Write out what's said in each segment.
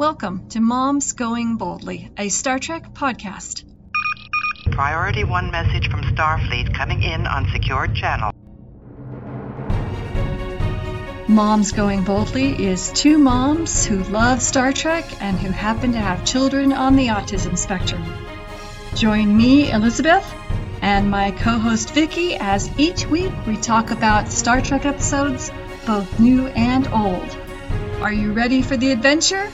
Welcome to Moms Going Boldly, a Star Trek podcast. Priority 1 message from Starfleet coming in on secured channel. Moms Going Boldly is two moms who love Star Trek and who happen to have children on the autism spectrum. Join me, Elizabeth, and my co host Vicki as each week we talk about Star Trek episodes, both new and old. Are you ready for the adventure?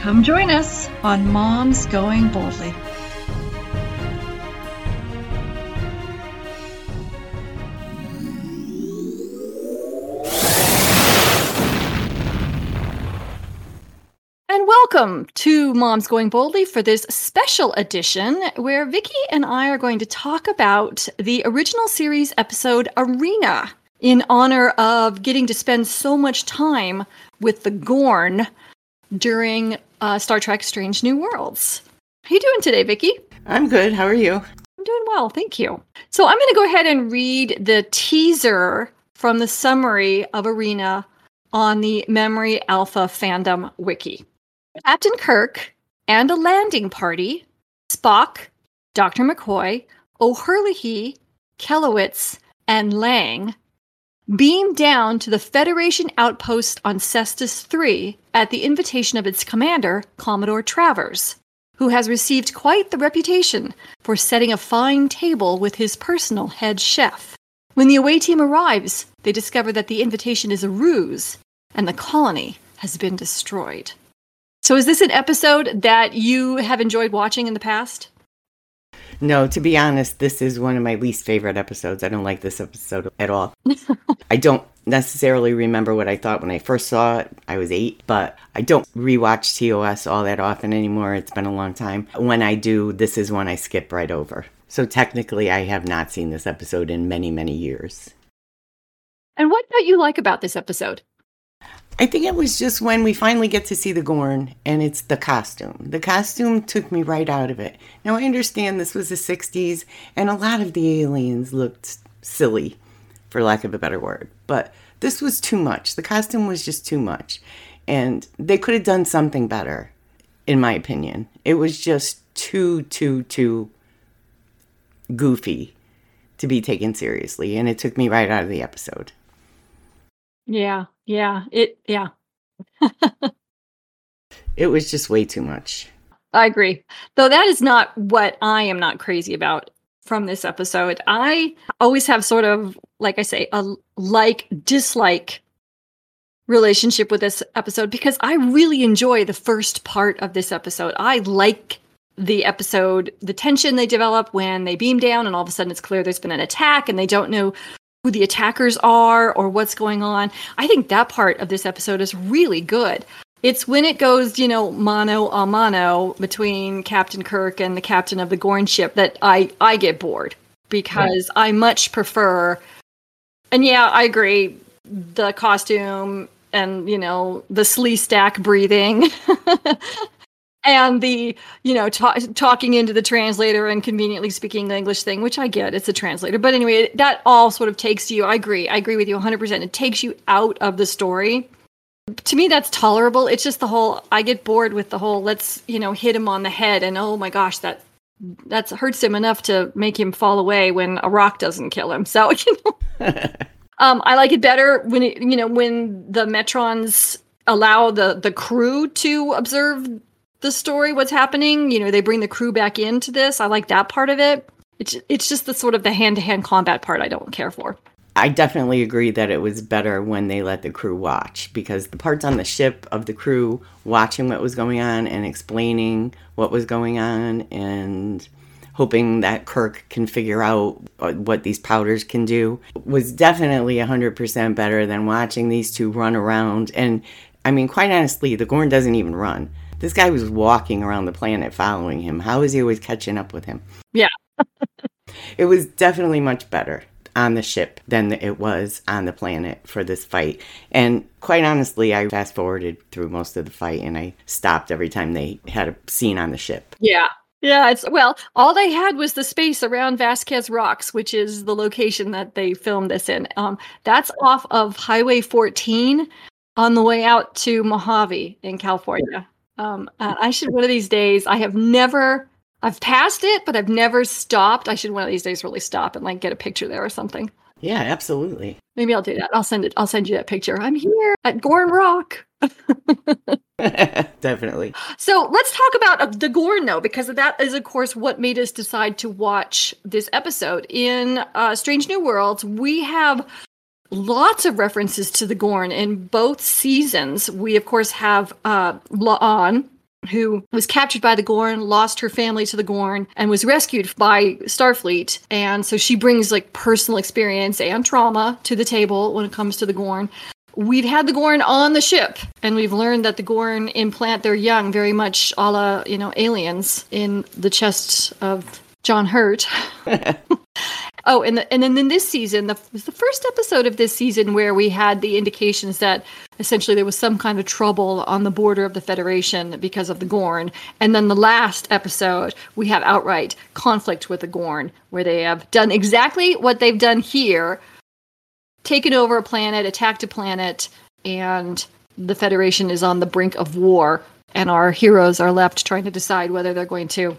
Come join us on Moms Going Boldly. And welcome to Moms Going Boldly for this special edition where Vicki and I are going to talk about the original series episode Arena in honor of getting to spend so much time with the Gorn during uh, Star Trek Strange New Worlds. How you doing today, Vicki? I'm good. How are you? I'm doing well, thank you. So I'm going to go ahead and read the teaser from the summary of Arena on the Memory Alpha fandom wiki. Captain Kirk and a landing party, Spock, Dr. McCoy, O'Herlihy, Kelowitz, and Lang beam down to the Federation outpost on Cestus 3 at the invitation of its commander, Commodore Travers, who has received quite the reputation for setting a fine table with his personal head chef. When the away team arrives, they discover that the invitation is a ruse and the colony has been destroyed. So, is this an episode that you have enjoyed watching in the past? No, to be honest, this is one of my least favorite episodes. I don't like this episode at all. I don't necessarily remember what I thought when I first saw it. I was eight, but I don't rewatch TOS all that often anymore. It's been a long time. When I do, this is one I skip right over. So technically, I have not seen this episode in many, many years. And what don't you like about this episode? I think it was just when we finally get to see the Gorn and it's the costume. The costume took me right out of it. Now, I understand this was the 60s and a lot of the aliens looked silly, for lack of a better word, but this was too much. The costume was just too much. And they could have done something better, in my opinion. It was just too, too, too goofy to be taken seriously. And it took me right out of the episode. Yeah, yeah, it, yeah. it was just way too much. I agree. Though that is not what I am not crazy about from this episode. I always have sort of, like I say, a like dislike relationship with this episode because I really enjoy the first part of this episode. I like the episode, the tension they develop when they beam down and all of a sudden it's clear there's been an attack and they don't know who the attackers are or what's going on. I think that part of this episode is really good. It's when it goes, you know, mano a mano between Captain Kirk and the captain of the Gorn ship that I I get bored because I much prefer. And yeah, I agree. The costume and you know the Sleestak breathing and the you know ta- talking into the translator and conveniently speaking the english thing which i get it's a translator. But anyway that all sort of takes you i agree i agree with you 100% it takes you out of the story. To me that's tolerable. It's just the whole i get bored with the whole let's you know hit him on the head and oh my gosh that that hurts him enough to make him fall away when a rock doesn't kill him. So you know. Um, i like it better when it you know when the metrons allow the the crew to observe the story, what's happening. You know, they bring the crew back into this. I like that part of it. It's it's just the sort of the hand to hand combat part I don't care for. I definitely agree that it was better when they let the crew watch because the parts on the ship of the crew watching what was going on and explaining what was going on and hoping that Kirk can figure out what these powders can do was definitely 100% better than watching these two run around. And I mean, quite honestly, the Gorn doesn't even run. This guy was walking around the planet following him. How is he always catching up with him? Yeah. it was definitely much better on the ship than it was on the planet for this fight. And quite honestly, I fast forwarded through most of the fight and I stopped every time they had a scene on the ship. Yeah. Yeah, it's well, all they had was the space around Vasquez Rocks, which is the location that they filmed this in. Um, that's off of Highway 14 on the way out to Mojave in California. Um, uh, I should one of these days. I have never. I've passed it, but I've never stopped. I should one of these days really stop and like get a picture there or something. Yeah, absolutely. Maybe I'll do that. I'll send it. I'll send you that picture. I'm here at Gorn Rock. Definitely. So let's talk about uh, the Gorn, though, because that is, of course, what made us decide to watch this episode. In uh, Strange New Worlds, we have lots of references to the Gorn in both seasons. We, of course, have uh, La'an, who was captured by the Gorn, lost her family to the Gorn, and was rescued by Starfleet. And so she brings like personal experience and trauma to the table when it comes to the Gorn. We've had the Gorn on the ship, and we've learned that the Gorn implant their young very much a la, you know, aliens in the chest of John Hurt. oh, and the, and then in this season, the the first episode of this season where we had the indications that essentially there was some kind of trouble on the border of the Federation because of the Gorn. And then the last episode, we have outright conflict with the Gorn, where they have done exactly what they've done here, taken over a planet, attacked a planet, and the Federation is on the brink of war. And our heroes are left trying to decide whether they're going to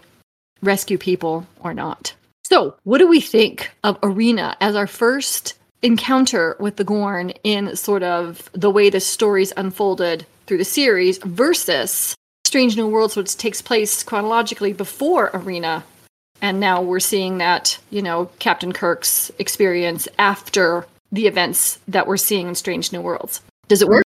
rescue people or not. So, what do we think of Arena as our first encounter with the Gorn in sort of the way the stories unfolded through the series versus Strange New Worlds, which takes place chronologically before Arena? And now we're seeing that, you know, Captain Kirk's experience after the events that we're seeing in Strange New Worlds. Does it work?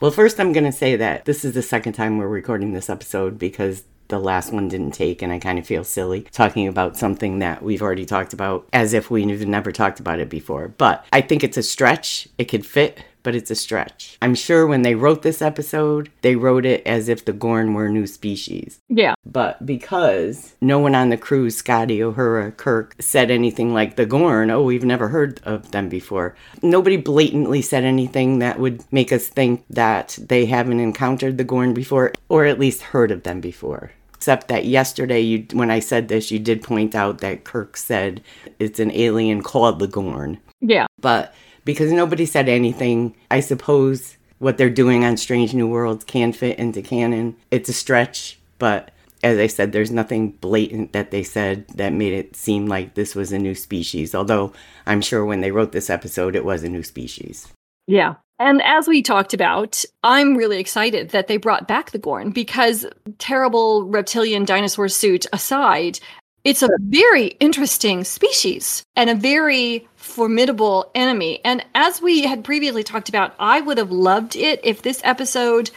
Well, first, I'm going to say that this is the second time we're recording this episode because the last one didn't take, and I kind of feel silly talking about something that we've already talked about as if we've never talked about it before. But I think it's a stretch. It could fit but it's a stretch. I'm sure when they wrote this episode, they wrote it as if the Gorn were a new species. Yeah. But because no one on the crew, Scotty, Uhura, Kirk, said anything like the Gorn, oh, we've never heard of them before. Nobody blatantly said anything that would make us think that they haven't encountered the Gorn before, or at least heard of them before except that yesterday you when I said this you did point out that Kirk said it's an alien called the Gorn. Yeah. But because nobody said anything. I suppose what they're doing on Strange New Worlds can fit into canon. It's a stretch, but as I said, there's nothing blatant that they said that made it seem like this was a new species. Although I'm sure when they wrote this episode, it was a new species. Yeah. And as we talked about, I'm really excited that they brought back the Gorn because terrible reptilian dinosaur suit aside, it's a very interesting species and a very formidable enemy. And as we had previously talked about, I would have loved it if this episode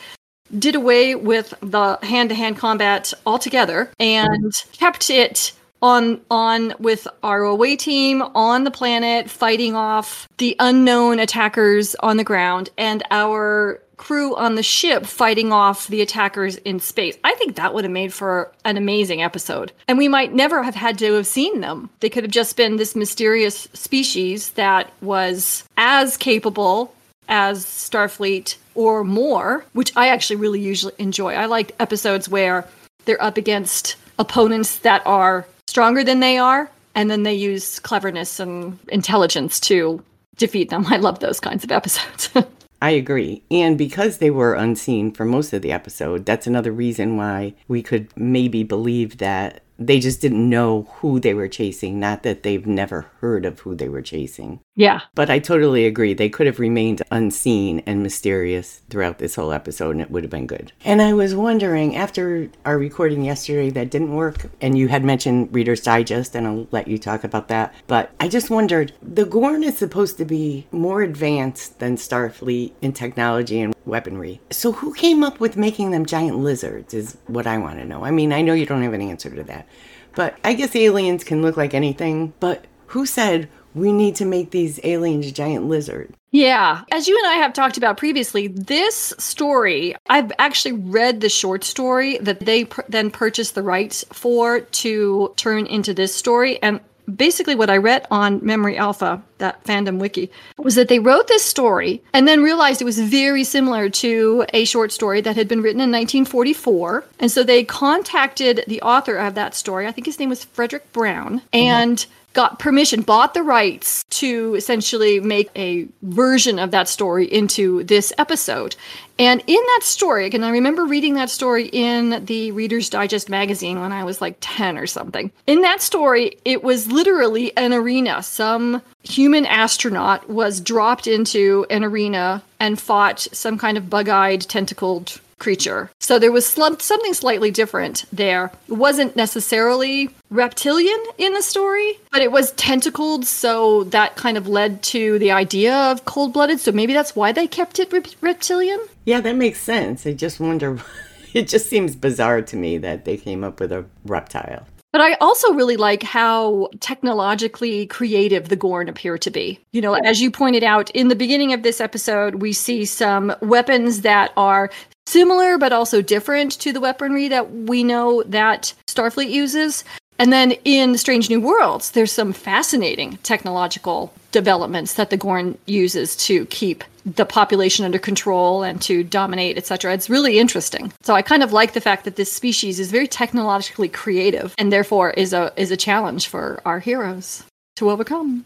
did away with the hand-to-hand combat altogether and kept it on on with our away team on the planet fighting off the unknown attackers on the ground and our crew on the ship fighting off the attackers in space. I think that would have made for an amazing episode. And we might never have had to have seen them. They could have just been this mysterious species that was as capable as Starfleet or more, which I actually really usually enjoy. I like episodes where they're up against opponents that are stronger than they are, and then they use cleverness and intelligence to defeat them. I love those kinds of episodes. I agree. And because they were unseen for most of the episode, that's another reason why we could maybe believe that they just didn't know who they were chasing, not that they've never heard of who they were chasing. Yeah. But I totally agree. They could have remained unseen and mysterious throughout this whole episode, and it would have been good. And I was wondering, after our recording yesterday that didn't work, and you had mentioned Reader's Digest, and I'll let you talk about that, but I just wondered the Gorn is supposed to be more advanced than Starfleet in technology and weaponry. So who came up with making them giant lizards is what I want to know. I mean, I know you don't have an answer to that. But I guess aliens can look like anything, but who said we need to make these aliens giant lizards? Yeah. As you and I have talked about previously, this story, I've actually read the short story that they pr- then purchased the rights for to turn into this story. And basically what I read on Memory Alpha, that fandom wiki, was that they wrote this story and then realized it was very similar to a short story that had been written in 1944. And so they contacted the author of that story. I think his name was Fredric Brown. And got permission, bought the rights to essentially make a version of that story into this episode. And in that story, again, I remember reading that story in the Reader's Digest magazine when I was like 10 or something. In that story, it was literally an arena. Some human astronaut was dropped into an arena and fought some kind of bug eyed, tentacled creature. So there was something slightly different there. It wasn't necessarily reptilian in the story, but it was tentacled, so that kind of led to the idea of cold blooded. So maybe that's why they kept it reptilian. Yeah, that makes sense. I just wonder. It just seems bizarre to me that they came up with a reptile. But I also really like how technologically creative the Gorn appear to be. You know, as you pointed out in the beginning of this episode, we see some weapons that are similar but also different to the weaponry that we know that Starfleet uses. And then in Strange New Worlds, there's some fascinating technological developments that the Gorn uses to keep the population under control and to dominate, etc. It's really interesting. So I kind of like the fact that this species is very technologically creative and therefore is a is a challenge for our heroes to overcome.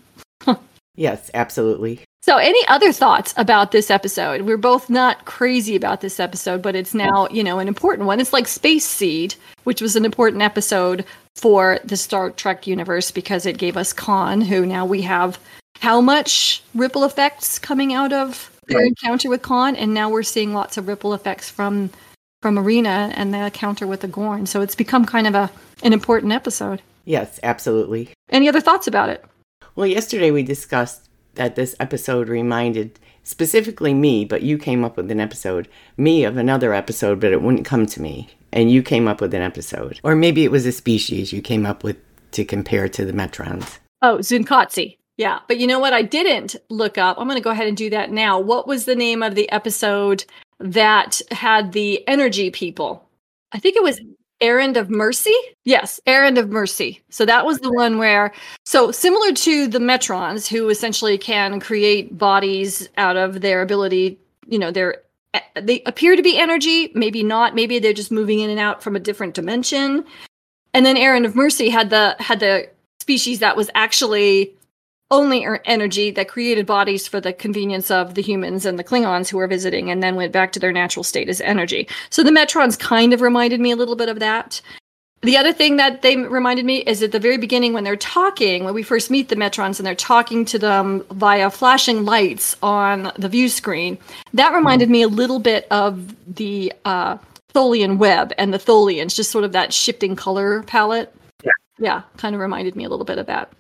Yes, absolutely. So, any other thoughts about this episode? We're both not crazy about this episode, but it's now, you know, an important one. It's like Space Seed, which was an important episode for the Star Trek universe because it gave us Khan, who now we have how much ripple effects coming out of their encounter with Khan, and now we're seeing lots of ripple effects from from Arena and the encounter with the Gorn. So it's become kind of a an important episode. Yes, absolutely. Any other thoughts about it? Well, yesterday we discussed that this episode reminded specifically me, but you came up with an episode, me of another episode, but it wouldn't come to me. And you came up with an episode. Or maybe it was a species you came up with to compare to the Metrons. Oh, Zunkotsi. Yeah. But you know what? I didn't look up. I'm going to go ahead and do that now. What was the name of the episode that had the energy people? I think it was Errand of Mercy? Yes, Errand of Mercy. So that was the one where, so similar to the Metrons, who essentially can create bodies out of their ability, you know, their eh, they appear to be energy, maybe not, maybe they're just moving in and out from a different dimension. And then Errand of Mercy had the had the species that was actually only er, energy that created bodies for the convenience of the humans and the Klingons who were visiting and then went back to their natural state as energy. So the Metrons kind of reminded me a little bit of that. The other thing that they reminded me is at the very beginning when they're talking, when we first meet the Metrons and they're talking to them via flashing lights on the view screen, that reminded me a little bit of the uh, Tholian web and the Tholians, just sort of that shifting color palette. Yeah. Yeah, kind of reminded me a little bit of that.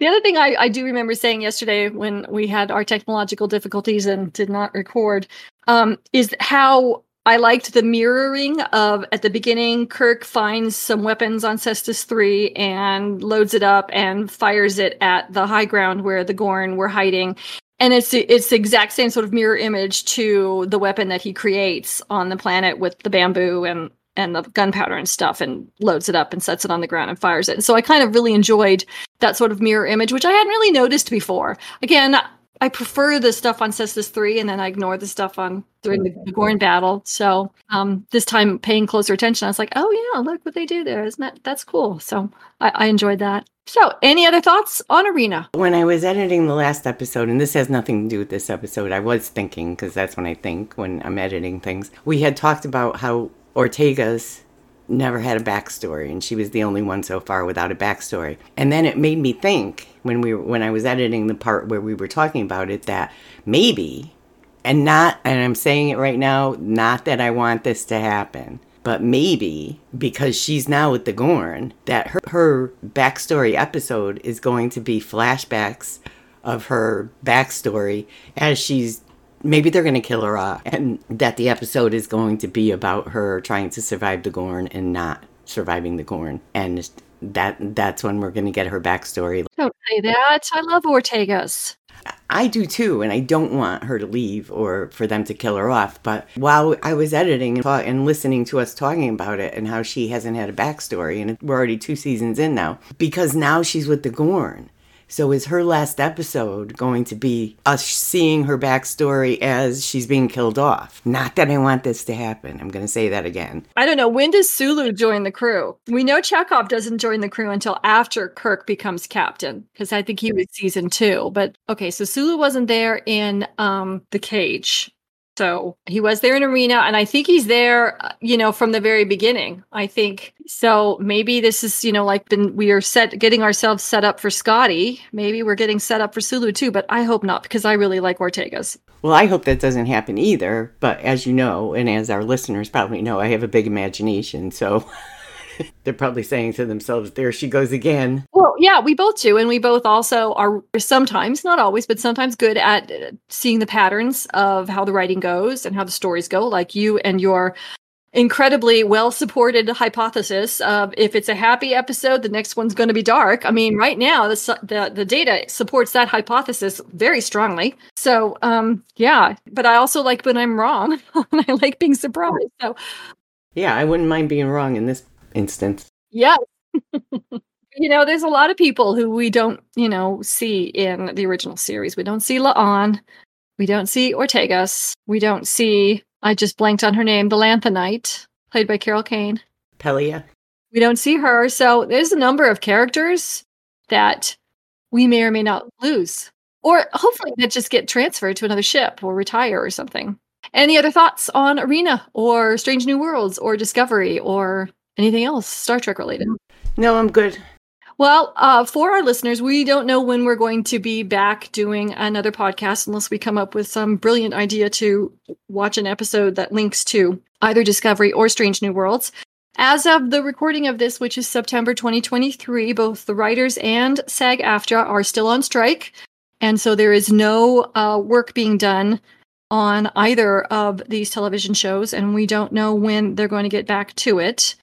The other thing I, I do remember saying yesterday when we had our technological difficulties and did not record um, is how I liked the mirroring of at the beginning, Kirk finds some weapons on Cestus 3 and loads it up and fires it at the high ground where the Gorn were hiding. And it's it's the exact same sort of mirror image to the weapon that he creates on the planet with the bamboo and and the gunpowder and stuff and loads it up and sets it on the ground and fires it. And so I kind of really enjoyed that sort of mirror image, which I hadn't really noticed before. Again, I prefer the stuff on Cestus 3 and then I ignore the stuff on during the, the Gorn battle. So um, this time paying closer attention, I was like, oh yeah, look what they do there. Isn't that that's cool? So I, I enjoyed that. So any other thoughts on Arena? When I was editing the last episode, and this has nothing to do with this episode, I was thinking, because that's when I think when I'm editing things, we had talked about how Ortegas never had a backstory and she was the only one so far without a backstory. And then it made me think when we when i was editing the part where we were talking about it that maybe and not and i'm saying it right now not that i want this to happen but maybe because she's now with the gorn that her, her backstory episode is going to be flashbacks of her backstory as she's maybe they're going to kill her off and that the episode is going to be about her trying to survive the gorn and not surviving the gorn and that that's when we're going to get her backstory don't say that i love ortegas I do too, and I don't want her to leave or for them to kill her off. But while I was editing and, and listening to us talking about it and how she hasn't had a backstory, and we're already two seasons in now, because now she's with the Gorn. So is her last episode going to be us seeing her backstory as she's being killed off? Not that I want this to happen. I'm going to say that again. I don't know. When does Sulu join the crew? We know Chekov doesn't join the crew until after Kirk becomes captain, because I think he was season two. But okay, so Sulu wasn't there in um, the cage. So he was there in arena, and I think he's there, uh, you know, from the very beginning. I think so. Maybe this is, you know, like been we are set getting ourselves set up for Scotty. Maybe we're getting set up for Sulu too, but I hope not because I really like Ortegas. Well, I hope that doesn't happen either. But as you know, and as our listeners probably know, I have a big imagination. So they're probably saying to themselves, there she goes again. Well, yeah, we both do. And we both also are sometimes, not always, but sometimes good at seeing the patterns of how the writing goes and how the stories go, like you and your incredibly well supported hypothesis of if it's a happy episode the next one's going to be dark i mean right now the, the the data supports that hypothesis very strongly so um yeah but i also like when i'm wrong and i like being surprised so Yeah, I wouldn't mind being wrong in this instance. yeah you know there's a lot of people who we don't you know see in the original series we don't see La'an we don't see ortegas we don't see i just blanked on her name the lanthanite played by carol kane Pelia? we don't see her. So there's a number of characters that we may or may not lose. Or hopefully that just get transferred to another ship or retire or something. Any other thoughts on Arena or Strange New Worlds or Discovery or anything else Star Trek related? No, I'm good. Well, uh, for our listeners, we don't know when we're going to be back doing another podcast unless we come up with some brilliant idea to watch an episode that links to either Discovery or Strange New Worlds. As of the recording of this, which is September 2023, both the writers and SAG AFTRA are still on strike. And so there is no uh, work being done on either of these television shows, and we don't know when they're going to get back to it.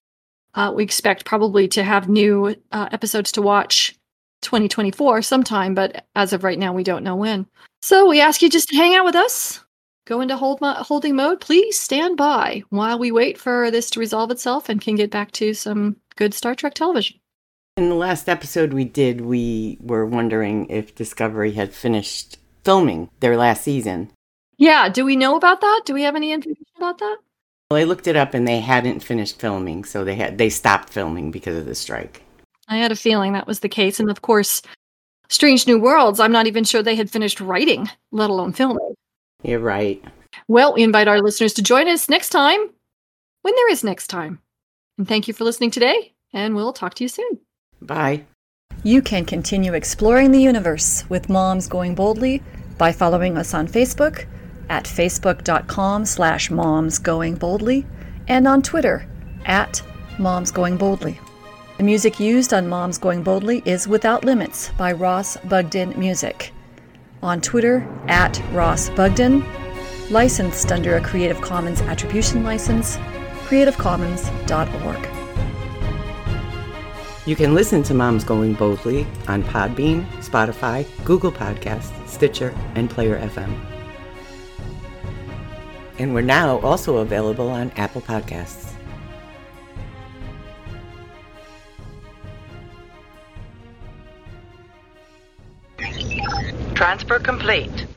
Uh, we expect probably to have new uh, episodes to watch 2024 sometime, but as of right now, we don't know when. So we ask you just to hang out with us, go into hold mo- holding mode. Please stand by while we wait for this to resolve itself and can get back to some good Star Trek television. In the last episode we did, we were wondering if Discovery had finished filming their last season. Yeah, do we know about that? Do we have any information about that? Well, I looked it up and they hadn't finished filming, so they had they stopped filming because of the strike. I had a feeling that was the case. And of course, Strange New Worlds, I'm not even sure they had finished writing, let alone filming. You're right. Well, we invite our listeners to join us next time when there is next time. And thank you for listening today, and we'll talk to you soon. Bye. You can continue exploring the universe with Moms Going Boldly by following us on Facebook at facebook.com slash momsgoingboldly and on Twitter at momsgoingboldly. The music used on Moms Going Boldly is Without Limits by Ross Bugden Music. On Twitter at Ross Bugden, licensed under a Creative Commons Attribution License, creativecommons.org. You can listen to Moms Going Boldly on Podbean, Spotify, Google Podcasts, Stitcher, and Player FM. And we're now also available on Apple Podcasts. Transfer complete.